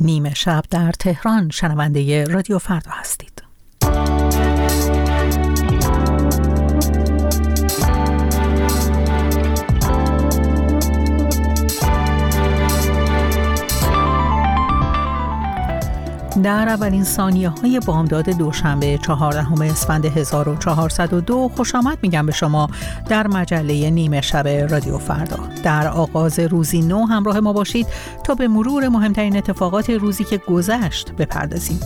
نیمه شب در تهران. شنونده رادیو فردا هستید. در اولین ثانیه های بامداد دوشنبه چهاردهم اسفند 1402 خوش آمد میگم به شما در مجله نیمه شب رادیو فردا. در آغاز روزی نو همراه ما باشید تا به مرور مهمترین اتفاقات روزی که گذشت بپردازیم.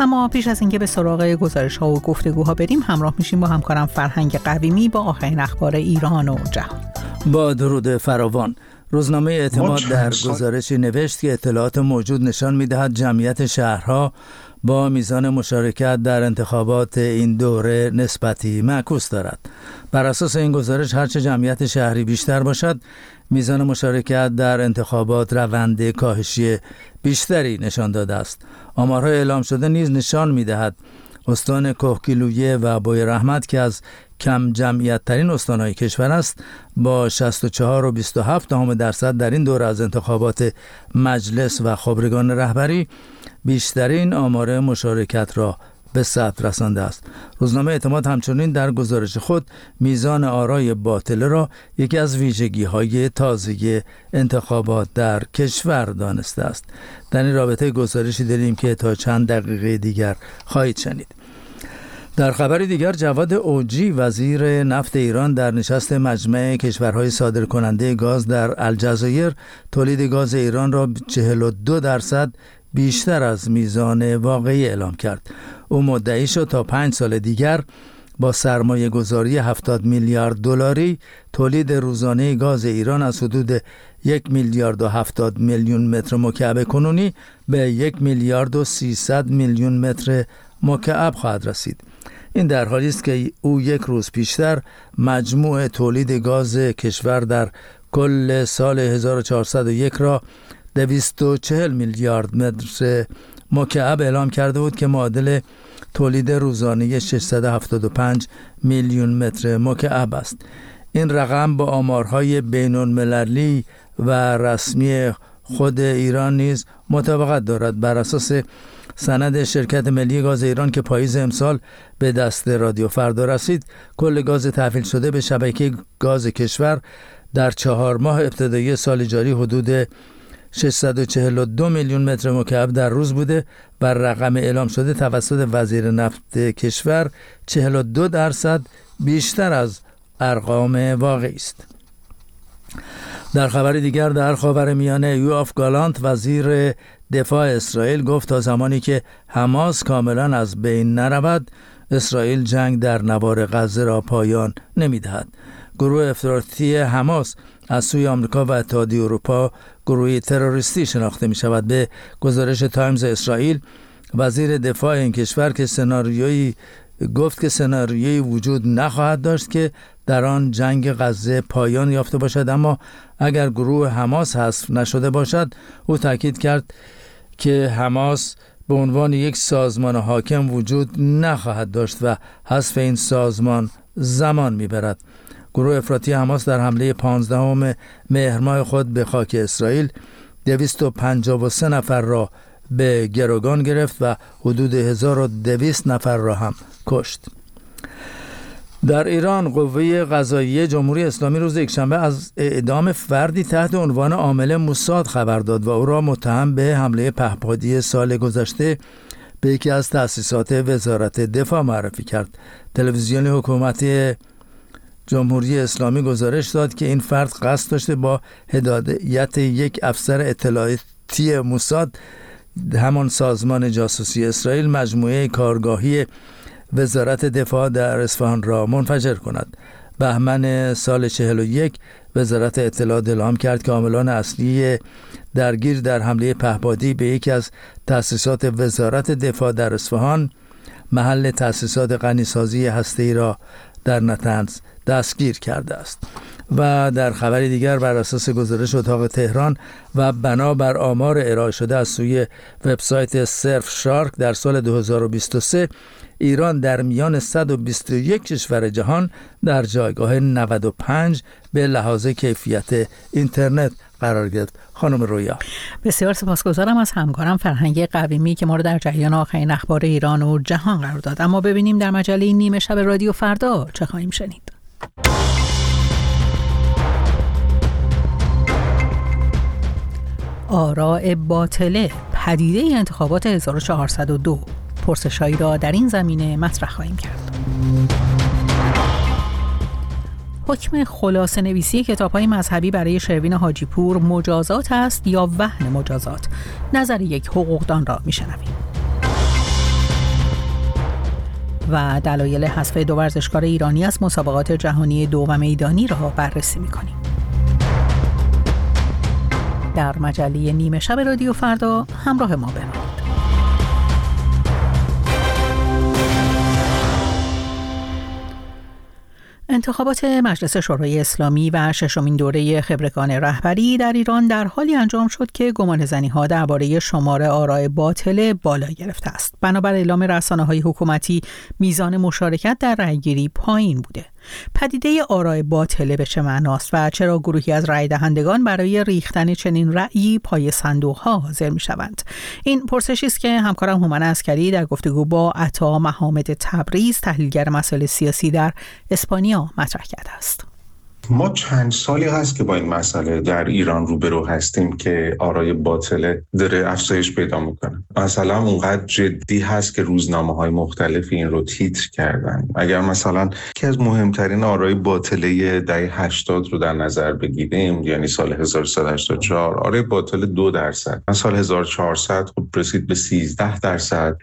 اما پیش از اینکه به سراغ گزارش ها و گفتگوها بریم همراه میشیم با همکارم فرهنگ قویمی با آخرین اخبار ایران و جهان. با درود فراوان. روزنامه اعتماد در گزارشی نوشت که اطلاعات موجود نشان می‌دهد جمعیت شهرها با میزان مشارکت در انتخابات این دوره نسبتی معکوس دارد. بر اساس این گزارش هرچه جمعیت شهری بیشتر باشد میزان مشارکت در انتخابات روند کاهشی بیشتری نشان داده است. آمارهای اعلام شده نیز نشان می‌دهد استان کوهگیلویه و بوی رحمت که از کم جمعیت ترین استانهای کشور است با 64 و 27 دهم درصد در این دوره از انتخابات مجلس و خبرگان رهبری بیشترین آمار مشارکت را به ثبت رسانده است. روزنامه اعتماد همچنین در گزارش خود میزان آرای باطله را یکی از ویژگی های تازه انتخابات در کشور دانسته است. در این رابطه گزارشی داریم که تا چند دقیقه دیگر خواهید شنید. در خبر دیگر جواد اوجی وزیر نفت ایران در نشست مجمع کشورهای صادر کننده گاز در الجزایر تولید گاز ایران را 42 درصد بیشتر از میزان واقعی اعلام کرد. او مدعی شد تا پنج سال دیگر با سرمایه گذاری 70 میلیارد دلاری تولید روزانه گاز ایران از حدود یک میلیارد و 70 میلیون متر مکعب کنونی به یک میلیارد و 300 میلیون متر مکعب خواهد رسید. این در حالی است که او یک روز پیشتر مجموع تولید گاز کشور در کل سال 1401 را 240 میلیارد متر مکعب اعلام کرده بود که معادل تولید روزانه 675 میلیون متر مکعب است. این رقم با آمارهای بین المللی و رسمی خود ایران نیز مطابقت دارد بر اساس سند شرکت ملی گاز ایران که پاییز امسال به دست رادیو فردا رسید. کل گاز تحویل شده به شبکه گاز کشور در چهار ماه ابتدایی سال جاری حدود 642 میلیون متر مکعب در روز بوده و رقم اعلام شده توسط وزیر نفت کشور 42 درصد بیشتر از ارقام واقعی است. در خبر دیگر در خاور میانه یوآف گالانت وزیر دفاع اسرائیل گفت تا زمانی که حماس کاملا از بین نرود اسرائیل جنگ در نوار غزه را پایان نمی‌دهد گروه افراطی حماس از سوی آمریکا و اتحادیه اروپا گروهی تروریستی شناخته می شود به گزارش تایمز اسرائیل وزیر دفاع این کشور که سناریویی گفت که سناریویی وجود نخواهد داشت که در آن جنگ غزه پایان یافته باشد اما اگر گروه حماس حذف نشده باشد او تاکید کرد که حماس به عنوان یک سازمان حاکم وجود نخواهد داشت و حذف این سازمان زمان می‌برد. گروه افراطی حماس در حمله 15 مهر ماه خود به خاک اسرائیل 253 نفر را به گروگان گرفت و حدود 1200 نفر را هم کشت. در ایران قوه قضاییه جمهوری اسلامی روز یکشنبه از اعدام فردی تحت عنوان عامل موساد خبر داد و او را متهم به حمله پهپادی سال گذشته به یکی از تأسیسات وزارت دفاع معرفی کرد تلویزیون حکومتی جمهوری اسلامی گزارش داد که این فرد قصد داشته با هدایت یک افسر اطلاعاتی موساد همان سازمان جاسوسی اسرائیل مجموعه کارگاهی وزارت دفاع در اصفهان را منفجر کند. بهمن سال 41 وزارت اطلاعات اعلام کرد که عاملان اصلی درگیر در حمله پهبادی به یکی از تأسیسات وزارت دفاع در اصفهان محل تأسیسات غنیسازی هسته‌ای را در نتنز دستگیر کرده است و در خبری دیگر بر اساس گزارش اتاق تهران و بنابر آمار ارائه شده از سوی وبسایت سرف شارک در سال 2023 ایران در میان 121 کشور جهان در جایگاه 95 به لحاظ کیفیت اینترنت قرار گرفت. خانم رویا. بسیار سپاسگزارم از همکارم فرهنگ قویمی که ما رو در جریان آخرین اخبار ایران و جهان قرار داد. اما ببینیم در مجله نیمه شب رادیو فردا چه خواهیم شنید. آراء باطله پدیده انتخابات 1402 پرسشهایی را در این زمینه مطرح خواهیم کرد. حکم خلاصه نویسی کتاب های مذهبی برای شروین حاجیپور مجازات است یا وهن مجازات؟ نظر یک حقوقدان را میشنویم. و دلایل حذف دو ورزشکار ایرانی از مسابقات جهانی دو و میدانی را بررسی می‌کنیم. در مجله نیمه شب رادیو فردا همراه ما بمانید انتخابات مجلس شورای اسلامی و ششمین دوره خبرگان رهبری در ایران در حالی انجام شد که گمان زنی ها درباره شمار آرای باطل بالا گرفته است. بنابر اعلام رسانه های حکومتی میزان مشارکت در رأیگیری پایین بوده. پدیده آرای باطله به چه معناست و چرا گروهی از رای دهندگان برای ریختن چنین رأیی پای صندوق ها حاضر می شوند این پرسشی است که همکارم هومن اسکری در گفتگو با عطا محامد تبریز تحلیلگر مسائل سیاسی در اسپانیا مطرح کرده است. ما چند سالی هست که با این مسئله در ایران روبرو هستیم که آرای باطله داره افزایش پیدا می‌کنه. مثلا اونقدر جدی هست که روزنامه های مختلف این رو تیتر کردن. اگر مثلا که از مهمترین آرای باطله دهه 80 رو در نظر بگیریم یعنی سال 1184 آرای باطل دو درصد. سال 1400 خب رسید به 13 درصد.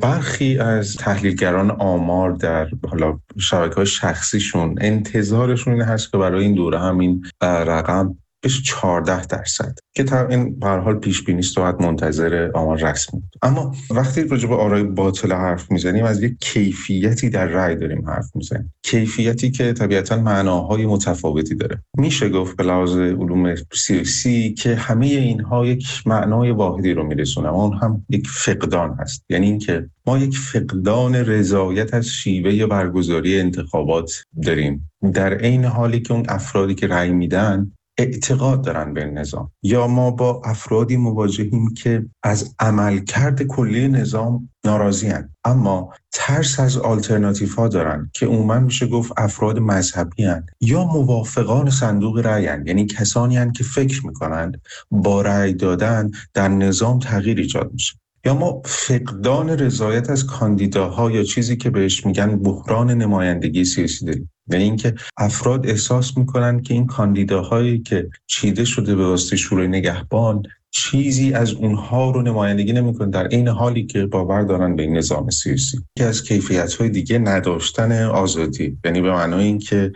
برخی از تحلیلگران آمار در حالا شبکه های شخصیشون انتظارشون این هست که برای این دوره هم این رقم بشه 14 درصد که این به حال پیش بینی است و منتظر آمار رسمی اما وقتی راجع به آرای باطل حرف می‌زنیم از یک کیفیتی در رأی داریم حرف می‌زنیم. کیفیتی که طبیعتا معناهای متفاوتی داره. میشه گفت به لحاظ علوم سیاسی که همه اینها یک معنای واحدی رو میرسونه اون هم یک فقدان هست. یعنی اینکه ما یک فقدان رضایت از شیوه برگزاری انتخابات داریم. در عین حالی که اون افرادی که رأی میدن اعتقاد دارن به نظام یا ما با افرادی مواجهیم که از عملکرد کلی نظام ناراضی هن. اما ترس از آلترناتیف ها دارن که عموما میشه گفت افراد مذهبی هن. یا موافقان صندوق رأی یعنی کسانی هن که فکر می‌کنند با رأی دادن در نظام تغییر ایجاد میشه یا ما فقدان رضایت از کاندیداها یا چیزی که بهش میگن بحران نمایندگی سیاسی داریم یعنی اینکه افراد احساس می‌کنن که این کاندیداهایی که چیده شده به واسطه شورای نگهبان چیزی از اونها رو نمایندگی نمی‌کنه. در این حالی که باور دارن به این نظام سیاسی. که از کیفیت های دیگه نداشتن آزادی. یعنی به معنای اینکه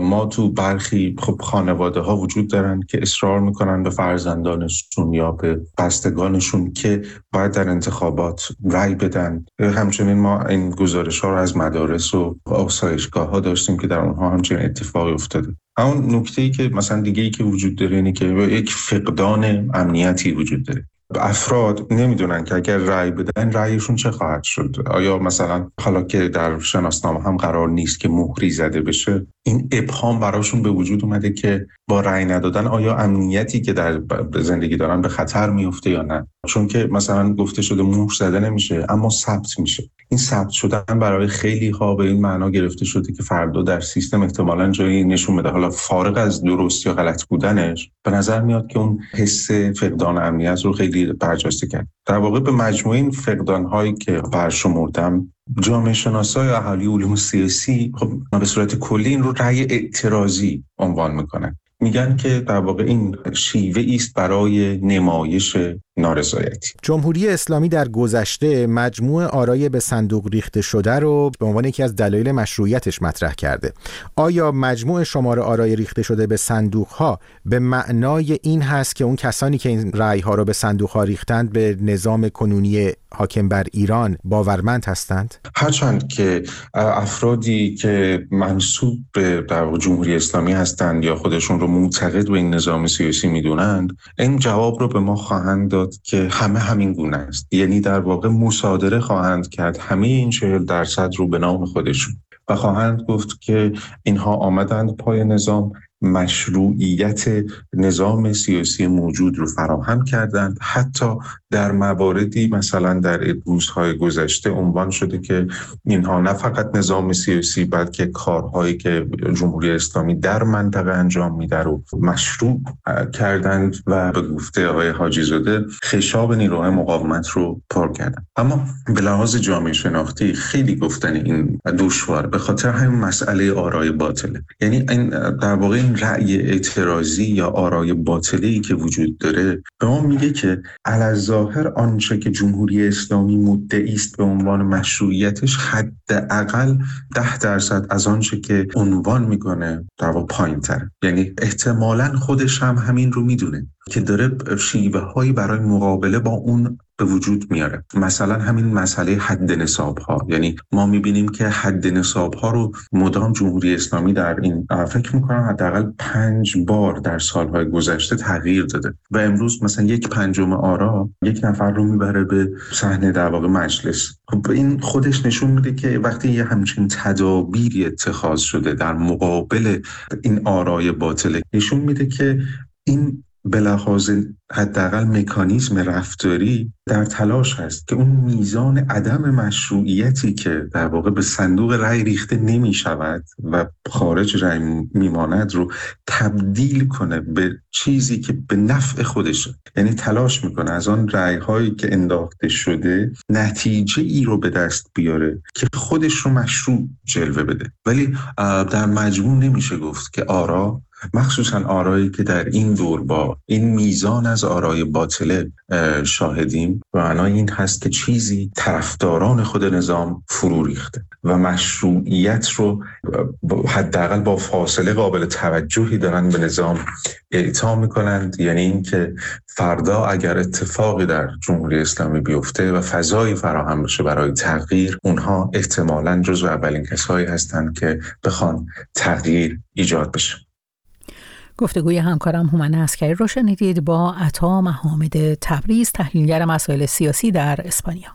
ما تو برخی خب خانواده ها وجود دارن که اصرار می‌کنن به فرزندانشون یا به بستگانشون که باید در انتخابات رأی بدن. همچنین ما این گزارش ها رو از مدارس و آسایشگاه ها داشتیم که در اونها همچنین اتفاقی افتاده. اون نکته ای که مثلا دیگه ای که وجود داره اینه که یک فقدان امنیتی وجود داره. افراد نمی‌دونن که اگر رأی بدن رأیشون چه خواهد شد. آیا مثلا حالا که در شناسنامه هم قرار نیست که مهری زده بشه این ابهام براشون به وجود اومده که با رأی ندادن آیا امنیتی که در زندگی دارن به خطر میفته یا نه؟ چون که مثلا گفته شده مهر زده نمیشه اما ثبت میشه. این ثبت شدن برای خیلی ها به این معنا گرفته شده که فردا در سیستم احتمالا جایی نشون بده. حالا فارغ از درست یا غلط بودنش به نظر میاد که اون حس فقدان امنیت رو خیلی برجسته کرد. در واقع به مجموعه این فقدان هایی که برشمردم جامعه شناسای اهالی علوم سیاسی خب به صورت کلی این رو رأی اعتراضی عنوان می‌کنن. میگن که در واقع این شیوه است برای نمایش نارضایتی. جمهوری اسلامی در گذشته مجموع آرای به صندوق ریخته شده رو به عنوان یکی از دلایل مشروعیتش مطرح کرده. آیا مجموع شمار آرای ریخته شده به صندوق ها به معنای این هست که اون کسانی که این رأی ها رو به صندوق ها ریختند به نظام کنونی حاکم بر ایران باورمند هستند؟ هرچند که افرادی که منصوب به جمهوری اسلامی هستند یا خودشون رو معتقد به این نظام سیاسی می‌دونند این جواب رو به ما خواهند داد که همه همین گونه است. یعنی در واقع مصادره خواهند کرد همه این چهل درصد رو به نام خودشون. و خواهند گفت که اینها آمدند پای نظام مشروعیت نظام سیاسی موجود رو فراهم کردند. حتی در مواردی مثلا در روزهای گذشته عنوان شده که اینها نه فقط نظام سیاسی بلکه کارهایی که جمهوری اسلامی در منطقه انجام میده رو مشروع کردند و به گفته آقای حاجی زاده خشاب نیروهای مقاومت رو پر کردند. اما به لحاظ جامعه شناختی خیلی گفتن این دشوار به خاطر همین مسئله آرای باطله. یعنی این در واقع این رأی اعتراضی یا آرای باطلی که وجود داره به ما میگه که ظاهر آنچه که جمهوری اسلامی مدعی است به عنوان مشروعیتش حداقل ده درصد از آنچه که عنوان می‌کنه در واقع پایین تر یعنی احتمالا خودش هم همین رو می‌دونه که داره شیوه هایی برای مقابله با اون به وجود میاره. مثلا همین مسئله حد نصاب ها یعنی ما می‌بینیم که حد نصاب ها رو مدام جمهوری اسلامی در این فکر می‌کنم حداقل پنج بار در سالهای گذشته تغییر داده. و امروز مثلا یک پنجم آرا یک نفر رو می‌بره به صحنه در واقع مجلس. خب این خودش نشون میده که وقتی یه همچین تدابیری اتخاذ شده در مقابل این آرای باطله نشون میده که این به لحاظ حداقل مکانیزم رفتاری در تلاش هست که اون میزان عدم مشروعیتی که در واقع به صندوق رأی ریخته نمی شود و خارج رأی میماند رو تبدیل کنه به چیزی که به نفع خودشه. یعنی تلاش می‌کنه از آن رأی هایی که انداخته شده نتیجه ای رو به دست بیاره که خودش رو مشروع جلوه بده. ولی در مجموع نمیشه گفت که آرا مخصوصا آرایی که در این دور با این میزان از آرای باطله شاهدیم و معنای این هست که چیزی طرفداران خود نظام فرو ریخته و مشروعیت رو حداقل با فاصله قابل توجهی دارن به نظام اعطا می‌کنند. یعنی اینکه فردا اگر اتفاقی در جمهوری اسلامی بیفته و فضایی فراهم بشه برای تغییر اونها احتمالا جزو اولین کسایی هستند که بخوان تغییر ایجاد بشه. گفتگوی همکارم هومن اسکری رو شنیدید با عطا محامد تبریز تحلیلگر مسائل سیاسی در اسپانیا.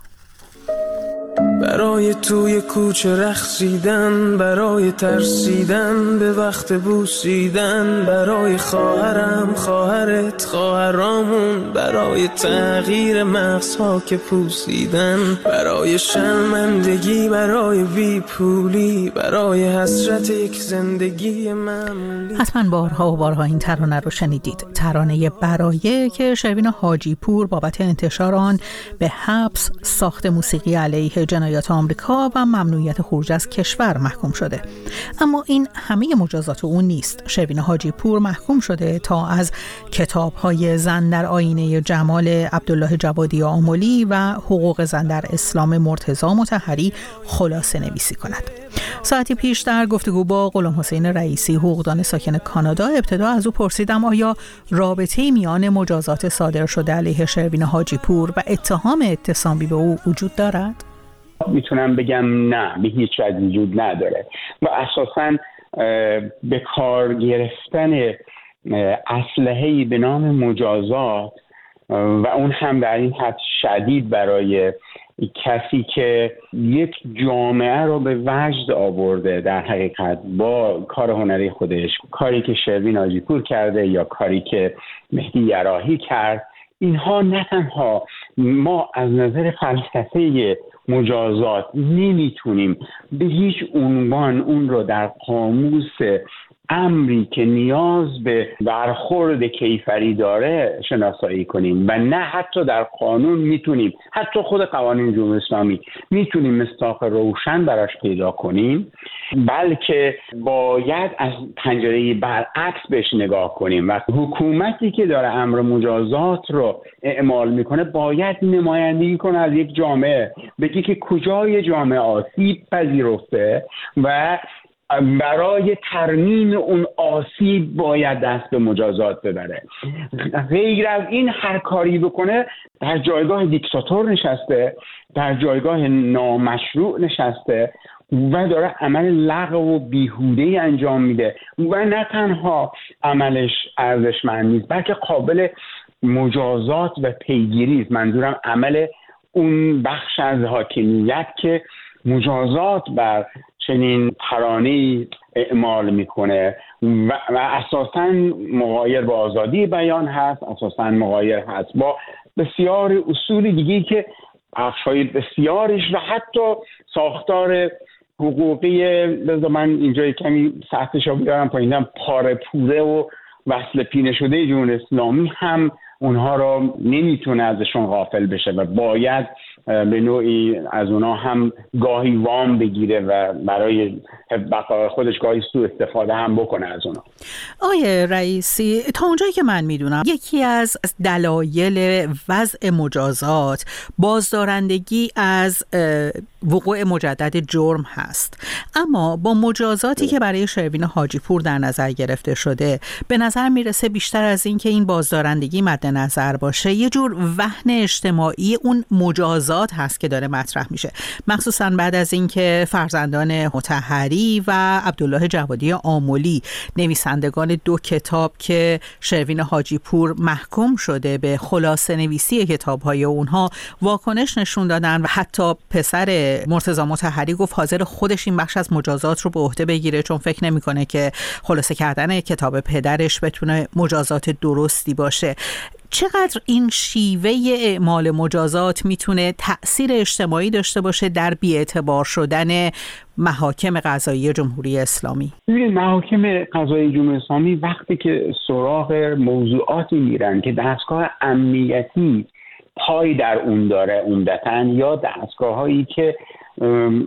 برای توی کوچه رخصیدن برای ترسیدن به وقت بوسیدن برای خواهرم خواهرت خواهرامون برای تغییر مغزها که پوسیدن برای شرمندگی برای بی پولی برای حسرت یک زندگی معمولی. حتما بارها و بارها این ترانه رو شنیدید. ترانه برای که شروین حاجی پور بابت انتشار آن به حبس ساخت موسیقی علیه جنایات آمریکا و ممنوعیت خروج از کشور محکوم شده. اما این همه مجازات او نیست. شوین حاجی پور محکوم شده تا از کتاب های زن در آینه جمال عبدالله جوادی آمولی و حقوق زن در اسلام مرتزا متحری خلاصه نویسی کند. ساعتی پیش در گفتگو با غلام حسین رئیسی حقوقدان ساکن کانادا ابتدا از او پرسیدم آیا رابطه میان مجازات صادر شده علیه شروین حاجی پور و اتهام اتسامی به او وجود دارد؟ می‌تونم بگم نه به هیچ وجه وجود نداره. و اساسا به کار گرفتن اسلحه به نام مجازات و اون هم در این حد شدید برای کسی که یک جامعه رو به وجد آورده در حقیقت با کار هنری خودش کاری که شروین آجیپور کرده یا کاری که مهدی یراهی کرد اینها نه تنها ما از نظر فلسفه مجازات نمی‌تونیم به هیچ عنوان اون رو در قاموس امری که نیاز به برخورد کیفری داره شناسایی کنیم و نه حتی در قانون می‌تونیم حتی خود قوانین جمهوری اسلامی می‌تونیم مستاق روشن براش پیدا کنیم. بلکه باید از پنجره برعکس بهش نگاه کنیم و حکومتی که داره امر مجازات رو اعمال می‌کنه باید نمایندگی کنه از یک جامعه. بگی که کجای جامعه آسیب پذیرفته و برای ترمیم اون آسیب باید دست به مجازات ببره. غیر از این هر کاری بکنه در جایگاه دیکتاتور نشسته در جایگاه نامشروع نشسته و داره عمل لغو و بیهوده انجام میده. و نه تنها عملش ارزشمند نیست بلکه قابل مجازات و پیگیری است. منظورم عمل اون بخش از حاکمیت که مجازات بر چنین ترانه اعمال می‌کنه و, و اساسا مغایر با آزادی بیان هست اساسا مغایر هست با بسیار اصول دیگه که بخشهای بسیارش و حتی ساختار حقوقی بذار من اینجا کمی سطحش رو بیارم پایینم پاره پوره و وصل پینه شده جمهوری اسلامی هم اونها را نمی‌تونه ازشون غافل بشه و باید به نوعی از اونها هم گاهی وام بگیره و برای بقای خودش گاهی سو استفاده هم بکنه از اونها آیه رئیسی تا اونجایی که من می‌دونم یکی از دلایل وضع مجازات بازدارندگی از وقوع مجدد جرم هست. اما با مجازاتی که برای شروین حاجی پور در نظر گرفته شده به نظر می‌رسه بیشتر از اینکه این بازدارندگی مد نظر باشه یه جور وهن اجتماعی اون مجازات هست که داره مطرح میشه. مخصوصا بعد از اینکه فرزندان متحری و عبدالله جوادی آمولی نویسندگان دو کتاب که شروین حاجی پور محکوم شده به خلاصه نویسی کتاب های اونها واکنش نشون دادن و حتی پسر مرتضی متحری گفت حاضر خودش این بخش از مجازات رو به عهده بگیره چون فکر نمی‌کنه که خلاصه کردن کتاب پدرش بتونه مجازات درستی باشه. چقدر این شیوه اعمال مجازات می‌تونه تاثیر اجتماعی داشته باشه در بیاعتبار شدن محاکم قضایی جمهوری اسلامی؟ ببینید محاکم قضایی جمهوری اسلامی وقتی که سراغ موضوعاتی میرن که دستگاه امنیتی پای در اون داره عمدتا یا دستگاه هایی که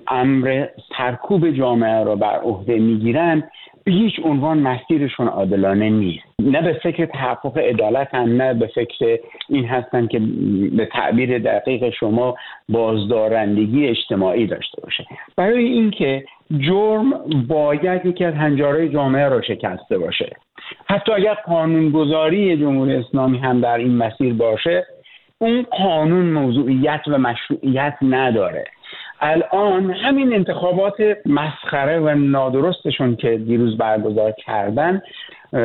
امر سرکوب جامعه را بر عهده می‌گیرن به هیچ عنوان مسیرشون عادلانه نیست. نه به فکر تحقق عدالت هم نه به فکر این هستن که به تعبیر دقیق شما بازدارندگی اجتماعی داشته باشه. برای اینکه جرم باید یکی از هنجارهای جامعه را شکسته باشه. حتی اگر قانونگذاری جمهوری اسلامی هم در این مسیر باشه اون قانون موضوعیت و مشروعیت نداره. الان همین انتخابات مسخره و نادرستشون که دیروز برگزار کردن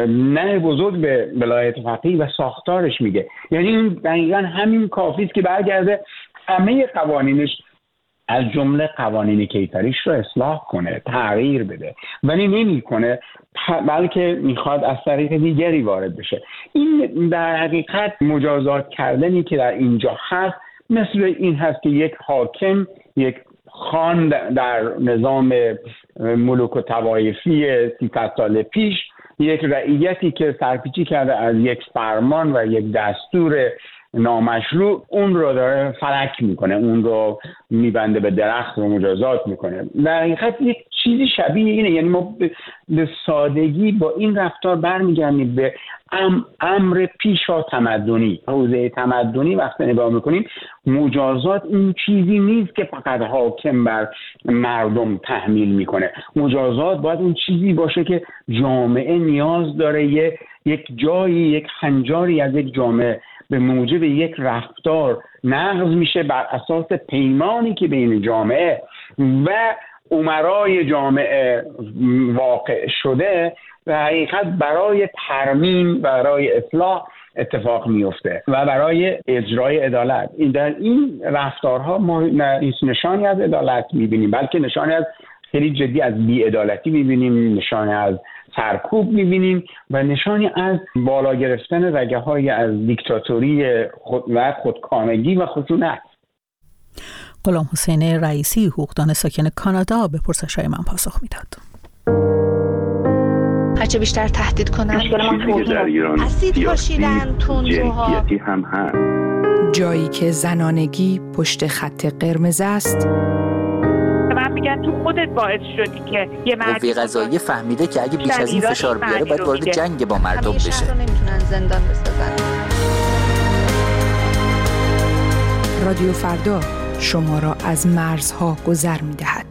نه بزرگ به ولایت فقیه و ساختارش میگه. یعنی این دقیقا همین کافی است که برگرده همه قوانینش از جمله قوانین کیفریش رو اصلاح کنه تغییر بده. ولی نمی‌کنه بلکه می‌خواد از طریق دیگری وارد بشه. این در حقیقت مجازات کردنی که در اینجا هست مثل این هست که یک حاکم یک خان در نظام ملوک و توایفی 300 سال پیش یک رعیتی که سرپیچی کرده از یک فرمان و یک دستور نامشروع اون رو داره فلک می‌کنه اون رو میبنده به درخت و مجازات می‌کنه. در حقیقت یک چیزی شبیه اینه یعنی ما به سادگی با این رفتار برمیگردیم به ام امر پیشا تمدنی. حوزه تمدنی وقتی نگاه می‌کنیم مجازات این چیزی نیست که فقط حاکم بر مردم تحمیل می‌کنه. مجازات باید اون چیزی باشه که جامعه نیاز داره یه یک جایی یک خنجاری از یک جامعه به موجب یک رفتار نقض میشه بر اساس پیمانی که بین جامعه و عمرای جامعه واقع شده و حقیقت برای ترمیم برای اصلاح اتفاق میفته و برای اجرای عدالت. در این رفتارها ما نشانی از عدالت می‌بینیم بلکه نشانی از خیلی جدی از بیعدالتی می‌بینیم نشانی از سرکوب می‌بینیم و نشانی از بالا گرفتن رگه های از دیکتاتوری خود و خودکامگی و خشونت. غلام حسین رئیسی حقوقدان ساکن کانادا به پرسش های من پاسخ می‌داد. هرچه بیشتر تهدید کنن اسید پاشیدن هم هست. جایی که زنانگی پشت خط قرمز است. تو خودت باعث شدی که یه مرد قوه قضایی فهمیده که اگه بیش از این فشار بیاره باید وارد جنگ با مردم بشه. نمی‌تونن زندان بسازن. رادیو فردا شما را از مرزها گذر می‌دهد.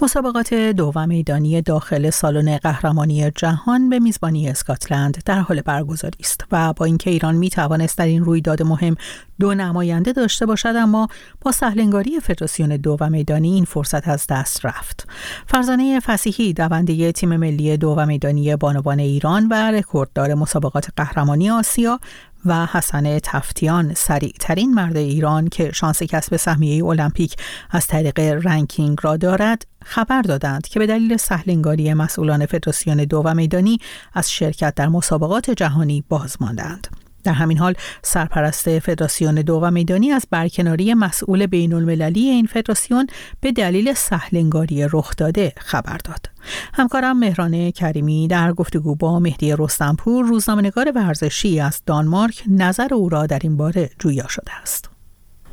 مسابقات دوم میدانی داخل سالن قهرمانی جهان به میزبانی اسکاتلند در حال برگزاری است و با اینکه ایران می توانست در این رویداد مهم دو نماینده داشته باشد اما با سهلنگاری فدراسیون دو میدانی این فرصت از دست رفت. فرزانه فسیحی دونده تیم ملی دو میدانی بانوان ایران و رکورددار مسابقات قهرمانی آسیا و حسن تفتیان سریع ترین مرد ایران که شانس کسب سهمیه المپیک از طریق رنکینگ را دارد خبر دادند که به دلیل سهلنگاری مسئولان فدراسیون دو و میدانی از شرکت در مسابقات جهانی باز ماندند. در همین حال سرپرست فدراسیون دو و میدانی از برکناری مسئول بین المللی این فدراسیون به دلیل سهلنگاری رخ داده خبر داد. همکارم مهران کریمی در گفتگو با مهدی رستنپور روزنامه‌نگار ورزشی از دانمارک نظر او را در این باره جویا شده است.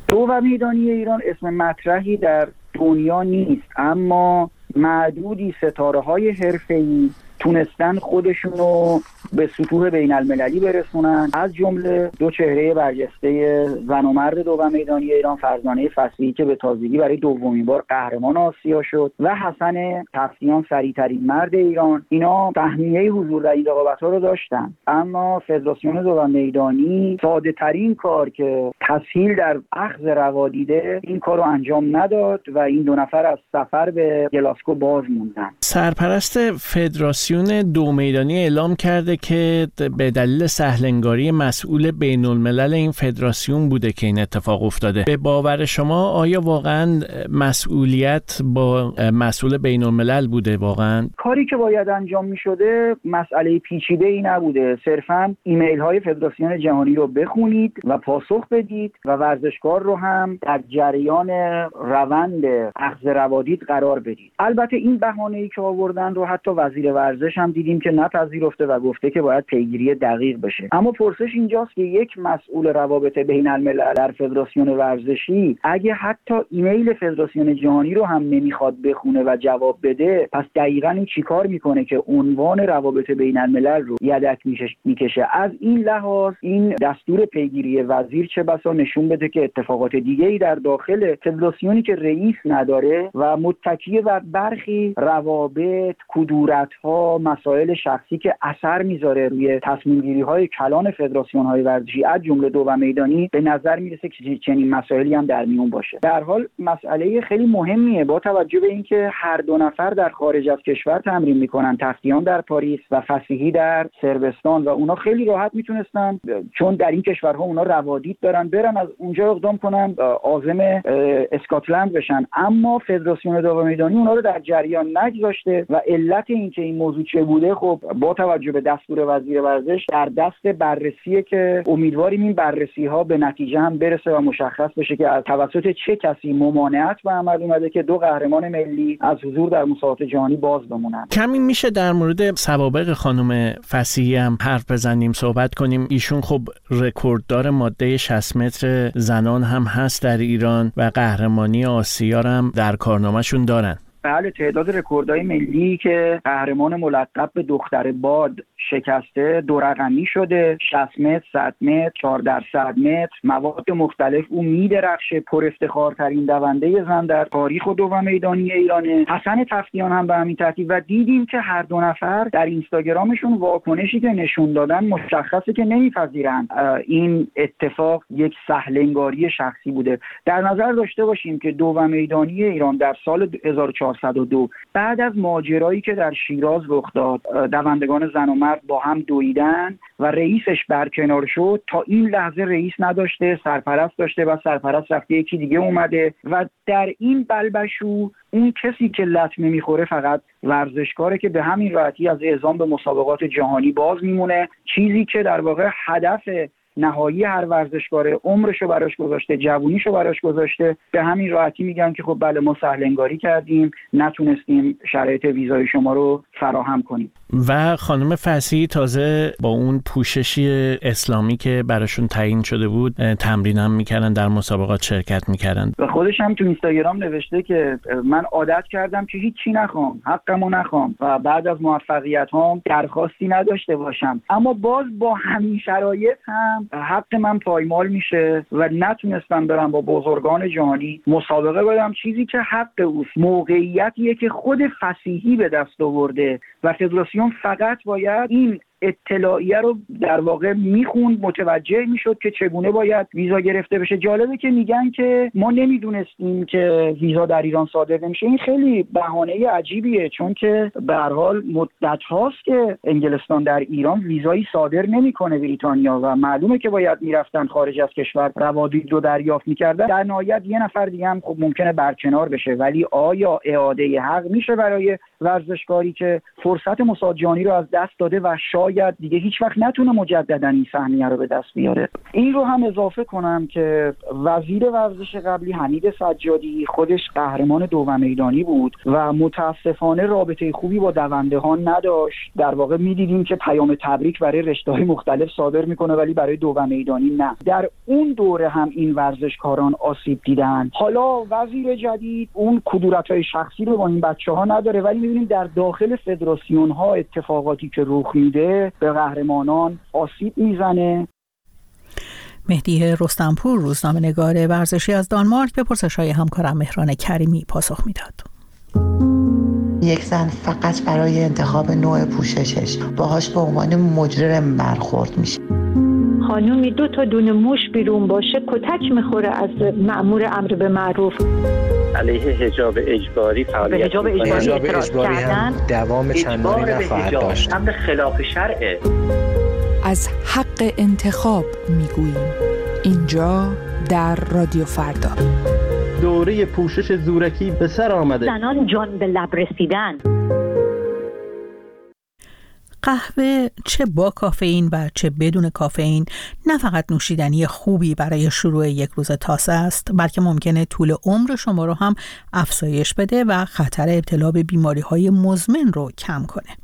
دو و میدانی ایران اسم مطرحی در دنیا نیست اما معدودی ستاره های حرفه‌ای تونستن خودشونو به سطوح بین المللی برسونن. از جمله دو چهره برجسته زن و مرد دو میدانی ایران فرزانه فصلی که به تازگی برای دومین بار قهرمان آسیا شد و حسن تفسیان سریعترین مرد ایران. اینا تهمیه حضور در این رقابت ها رو داشتن. اما فدراسیون دو میدانی ساده ترین کار که تسهیل در اخذ روادیده این کار رو انجام نداد و این دو نفر از سفر به گلاسکو باز موندن. سرپرست فدراسیون دو میدانی اعلام کرده که به دلیل سهلنگاری مسئول بین الملل این فدراسیون بوده که این اتفاق افتاده. به باور شما آیا واقعا مسئولیت با مسئول بین الملل بوده واقعا؟ کاری که باید انجام می شده مسئله پیچیده ای نبوده. صرفا ایمیل های فدراسیون جهانی رو بخونید و پاسخ بدید. و ورزشکار رو هم در جریان روند اخذ روادید قرار بدید. البته این بهانه ای که آوردن رو حتی وزیر ورزش هم دیدیم که نپذیرفته و گفته که باید پیگیری دقیق بشه. اما پرسش اینجاست که یک مسئول روابط بین الملل در فدراسیون ورزشی اگه حتی ایمیل فدراسیون جهانی رو هم نمی‌خواد بخونه و جواب بده پس دقیقا این چیکار می‌کنه که عنوان روابط بین الملل رو یدک می‌کشه؟ از این لحاظ این دستور پیگیری وزیر چه بسا نشون بده که اتفاقات دیگه ای در داخل فدراسیونی که رئیس نداره و متکیه بر برخی روابط کدورت ها مسائل شخصی که اثر می‌ذاره روی تصمیم گیری های کلان فدراسیون های ورزشی از جمله دو و میدانی به نظر می‌رسه که چنین مسائلی هم در میون باشه. در حال مسئله خیلی مهمیه. با توجه به اینکه هر دو نفر در خارج از کشور تمرین می‌کنن تفتیان در پاریس و فسیحی در سربستان و اونا خیلی راحت می‌تونستن چون در این کشورها اونا روادید دارن برن از اونجا اقدام کنن عازم اسکاتلند بشن. اما فدراسیون دو میدانی اونا رو در جریان نگذاشته و علت اینکه این موضوع چه بوده خب با توجه به دستور وزیر ورزش در دست بررسیه که امیدواریم این بررسی ها به نتیجه هم برسه و مشخص بشه که از توسط چه کسی ممانعت به عمل اومده که دو قهرمان ملی از حضور در مسابقات جهانی باز بمونن. کمی میشه در مورد سوابق خانم فسیحی هم حرف بزنیم صحبت کنیم. ایشون خب رکورددار ماده 60 متر زنان هم هست در ایران و قهرمانی آسیا هم در کارنامهشون دارن. بله تعداد رکوردهای ملی که قهرمان ملقب به دختر باد شکسته دو رقمی شده 60 متر 100 متر 4 در 100 متر. مواد مختلف او میدرخشه پر افتخارترین دونده زن در تاریخ و دو میدانی ایرانه. حسن تفتیان هم به همین ترتیب. و دیدیم که هر دو نفر در اینستاگرامشون واکنشی که نشون دادن مشخصه که نمیپذیرند. این اتفاق یک سهلنگاری شخصی بوده. در نظر داشته باشیم که دو میدانی ایران در سال 1402 بعد از ماجرایی که در شیراز رخ داد دوندگان زن و مرد با هم دویدن و رئیسش برکنار شد تا این لحظه رئیس نداشته سرپرست داشته و سرپرست رفته یکی دیگه اومده و در این بلبشو اون کسی که لطمه می‌خوره فقط ورزشکاره که به همین راحتی از اعزام به مسابقات جهانی باز میمونه. چیزی که در واقع هدف نهایی هر ورزشکاره عمرشو براش گذاشته جوونیشو براش گذاشته به همین راحتی میگن که خب بله ما سهلنگاری کردیم نتونستیم شرایط ویزای شما رو فراهم کنیم. و خانم فسی تازه با اون پوششی اسلامی که براشون تعیین شده بود تمرین هم می‌کردن در مسابقات شرکت می‌کردن. و خودش هم تو اینستاگرام نوشته که من عادت کردم که هیچی نخوام حقمو نخوام و بعد از موفقیت هم درخواستی نداشته باشم. اما باز با همین شرایط هم حق من پایمال میشه و نتونستم برم با بزرگان جهانی مسابقه بدم. چیزی که حق اوست موقعیتیه که خود فسیحی به دست آورده و فدراسیون فقط باید این اطلاعیه رو در واقع می‌خوند متوجه می‌شد که چگونه باید ویزا گرفته بشه. جالبه که میگن که ما نمی‌دونستیم که ویزا در ایران صادر نمیشه. این خیلی بهانه عجیبیه چون که به هر حال مدت هاست که انگلستان در ایران ویزایی صادر نمی‌کنه بریتانیا و معلومه که باید می‌رفتن خارج از کشور. روابط رو دریافت می‌کردن. در نهایت یه نفر دیگه هم خب ممکنه برکنار بشه. ولی آیا اعاده حق میشه برای ورزشکاری که فرصت مساجانی رو از دست داده و شاید دیگه هیچ وقت نتونه مجددا این سهمیه رو به دست بیاره. این رو هم اضافه کنم که وزیر ورزش قبلی حمید سجادی خودش قهرمان دو میدانی بود و متاسفانه رابطه خوبی با دونده ها نداشت. در واقع می‌دیدیم که پیام تبریک برای رشته های مختلف صادر می‌کنه ولی برای دو میدانی نه. در اون دوره هم این ورزشکاران آسیب دیدن. حالا وزیر جدید اون کدورت های شخصی رو با این بچه ها نداره ولی می‌بینیم در داخل فدراسیون ها اتفاقاتی که رخ میده به قهرمانان آسیب می‌زنه مهدی رستمپور روزنامه نگار ورزشی از دانمارک به پرسش های همکارم مهران کریمی پاسخ می‌داد. یک زن فقط برای انتخاب نوع پوششش باهاش به عنوان مجرم برخورد میشه خانومی دو تا دونه موش بیرون باشه کتک می‌خوره از معمور امر به معروف. علیه حجاب اجباری فعالیت حجاب اجباری, اجباری هم دوام چندانی نخواهد داشت. امر خلاف شرعه از حق انتخاب می‌گوییم. اینجا در رادیو فردا. دوره پوشش زورکی به سر آمده. زنان جان به لب رسیدن. قهوه چه با کافئین و چه بدون کافئین. نه فقط نوشیدنی خوبی برای شروع یک روز تازه است بلکه ممکنه طول عمر شما رو هم افزایش بده و خطر ابتلا به بیماری های مزمن رو کم کنه.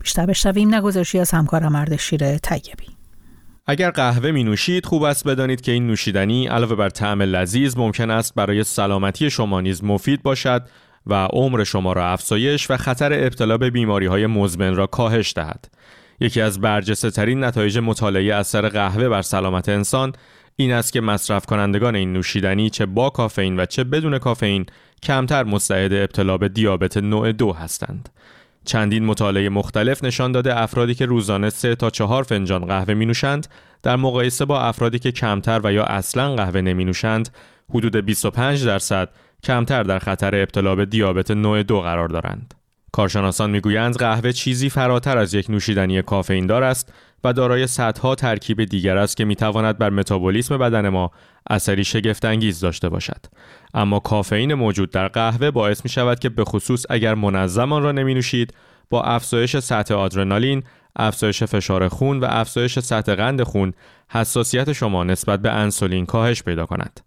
بیشتر بشنویم نگذاشی از همکارم اردشیر طیبی. اگر قهوه می نوشید خوب است بدانید که این نوشیدنی علاوه بر طعم لذیذ ممکن است برای سلامتی شما نیز مفید باشد. و عمر شما را افزایش و خطر ابتلا به بیماری های مزمن را کاهش دهد. یکی از برجسته ترین نتایج مطالعه اثر قهوه بر سلامت انسان این است که مصرف کنندگان این نوشیدنی چه با کافئین و چه بدون کافئین کمتر مستعد ابتلا به دیابت نوع دو هستند. چندین مطالعه مختلف نشان داده افرادی که روزانه سه تا چهار فنجان قهوه می نوشند در مقایسه با افرادی که کمتر و یا اصلا قهوه نمی نوشند حدود 25 درصد کمتر در خطر ابتلا به دیابت نوع دو قرار دارند. کارشناسان می‌گویند قهوه چیزی فراتر از یک نوشیدنی کافئین دار است و دارای صدها ترکیب دیگر است که می‌تواند بر متابولیسم بدن ما اثری شگفتانگیز داشته باشد اما کافئین موجود در قهوه باعث می شود که به خصوص اگر منظم آن را نمی نوشید با افزایش سطح آدرنالین، افزایش فشار خون و افزایش سطح قند خون حساسیت شما نسبت به انسولین کاهش پیدا کند.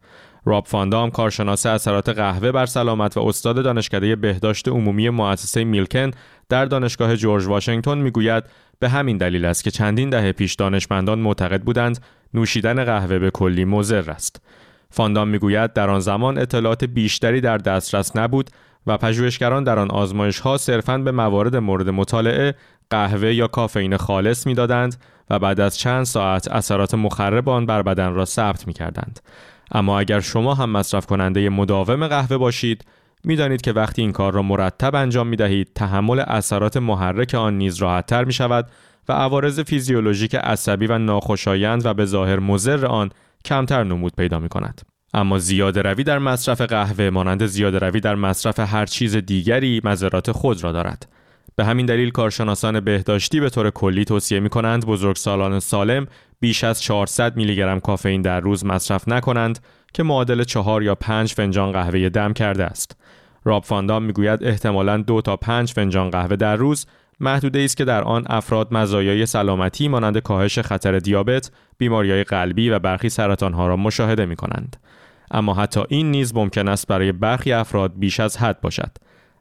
راب فاندام کارشناس اثرات قهوه بر سلامت و استاد دانشکده بهداشت عمومی مؤسسه میلکن در دانشگاه جورج واشنگتن می‌گوید به همین دلیل است که چندین دهه پیش دانشمندان معتقد بودند نوشیدن قهوه به کلی مضر است. فاندام می‌گوید در آن زمان اطلاعات بیشتری در دسترس نبود و پژوهشگران در آن آزمایش ها صرفاً به موارد مورد مطالعه قهوه یا کافئین خالص می‌دادند و بعد از چند ساعت اثرات مخرب آن بر بدن را ثبت می کردند. اما اگر شما هم مصرف کننده مداوم قهوه باشید می‌دانید که وقتی این کار را مرتب انجام می دهید تحمل اثرات محرک آن نیز راحتتر می شود و عوارض فیزیولوژیک عصبی و ناخوشایند و به ظاهر مضر آن کمتر نمود پیدا می کند. اما زیاده روی در مصرف قهوه مانند زیاده روی در مصرف هر چیز دیگری مذرات خود را دارد. به همین دلیل کارشناسان بهداشتی به طور کلی توصیه می کنند بزرگسالان سالم بیش از 400 میلی گرم کافئین در روز مصرف نکنند که معادل چهار یا پنج فنجان قهوه دم کرده است. راب فاندام می‌گوید احتمالاً دو تا پنج فنجان قهوه در روز محدوده است که در آن افراد مزایای سلامتی مانند کاهش خطر دیابت، بیماریهای قلبی و برخی سرطانها را مشاهده می کنند. اما حتی این نیز ممکن است برای برخی افراد بیش از حد باشد.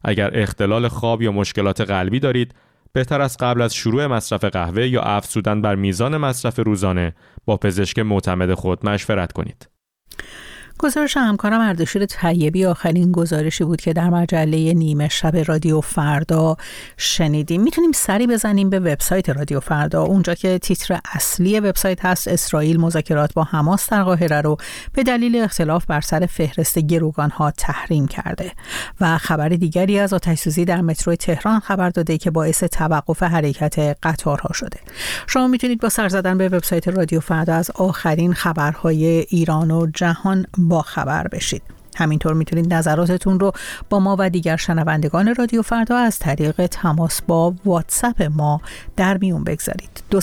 اگر اختلال خواب یا مشکلات قلبی دارید، بهتر است قبل از شروع مصرف قهوه یا افزودن بر میزان مصرف روزانه با پزشک معتمد خود مشورت کنید. گزارش همکارم اردشیر طیبی آخرین گزارشی بود که در مجله نیمه شب رادیو فردا شنیدیم. می‌تونیم سری بزنیم به وبسایت رادیو فردا. اونجا که تیتر اصلی وبسایت هست اسرائیل مذاکرات با حماس در قاهره رو به دلیل اختلاف بر سر فهرست گروگان ها تحریم کرده. و خبر دیگری از آتش در مترو تهران خبر داده که باعث توقف حرکت قطارها شده. شما می‌تونید با سر زدن به وبسایت رادیو فردا از آخرین خبرهای ایران و جهان با خبر بشید. همینطور می‌تونید نظراتتون رو با ما و دیگر شنوندگان رادیو فردا از طریق تماس با واتساپ ما در میون بگذارید. دو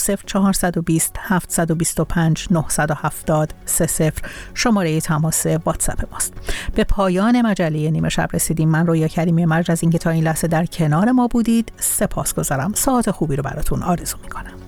نهصد و هفتاد سه سفر شماره تماس واتساپ ماست. به پایان مجله نیمه شب رسیدیم. من رویا کریمی مرج از اینکه تا این لحظه در کنار ما بودید. سپاس گذارم ساعت خوبی رو براتون آرزو می‌کنم.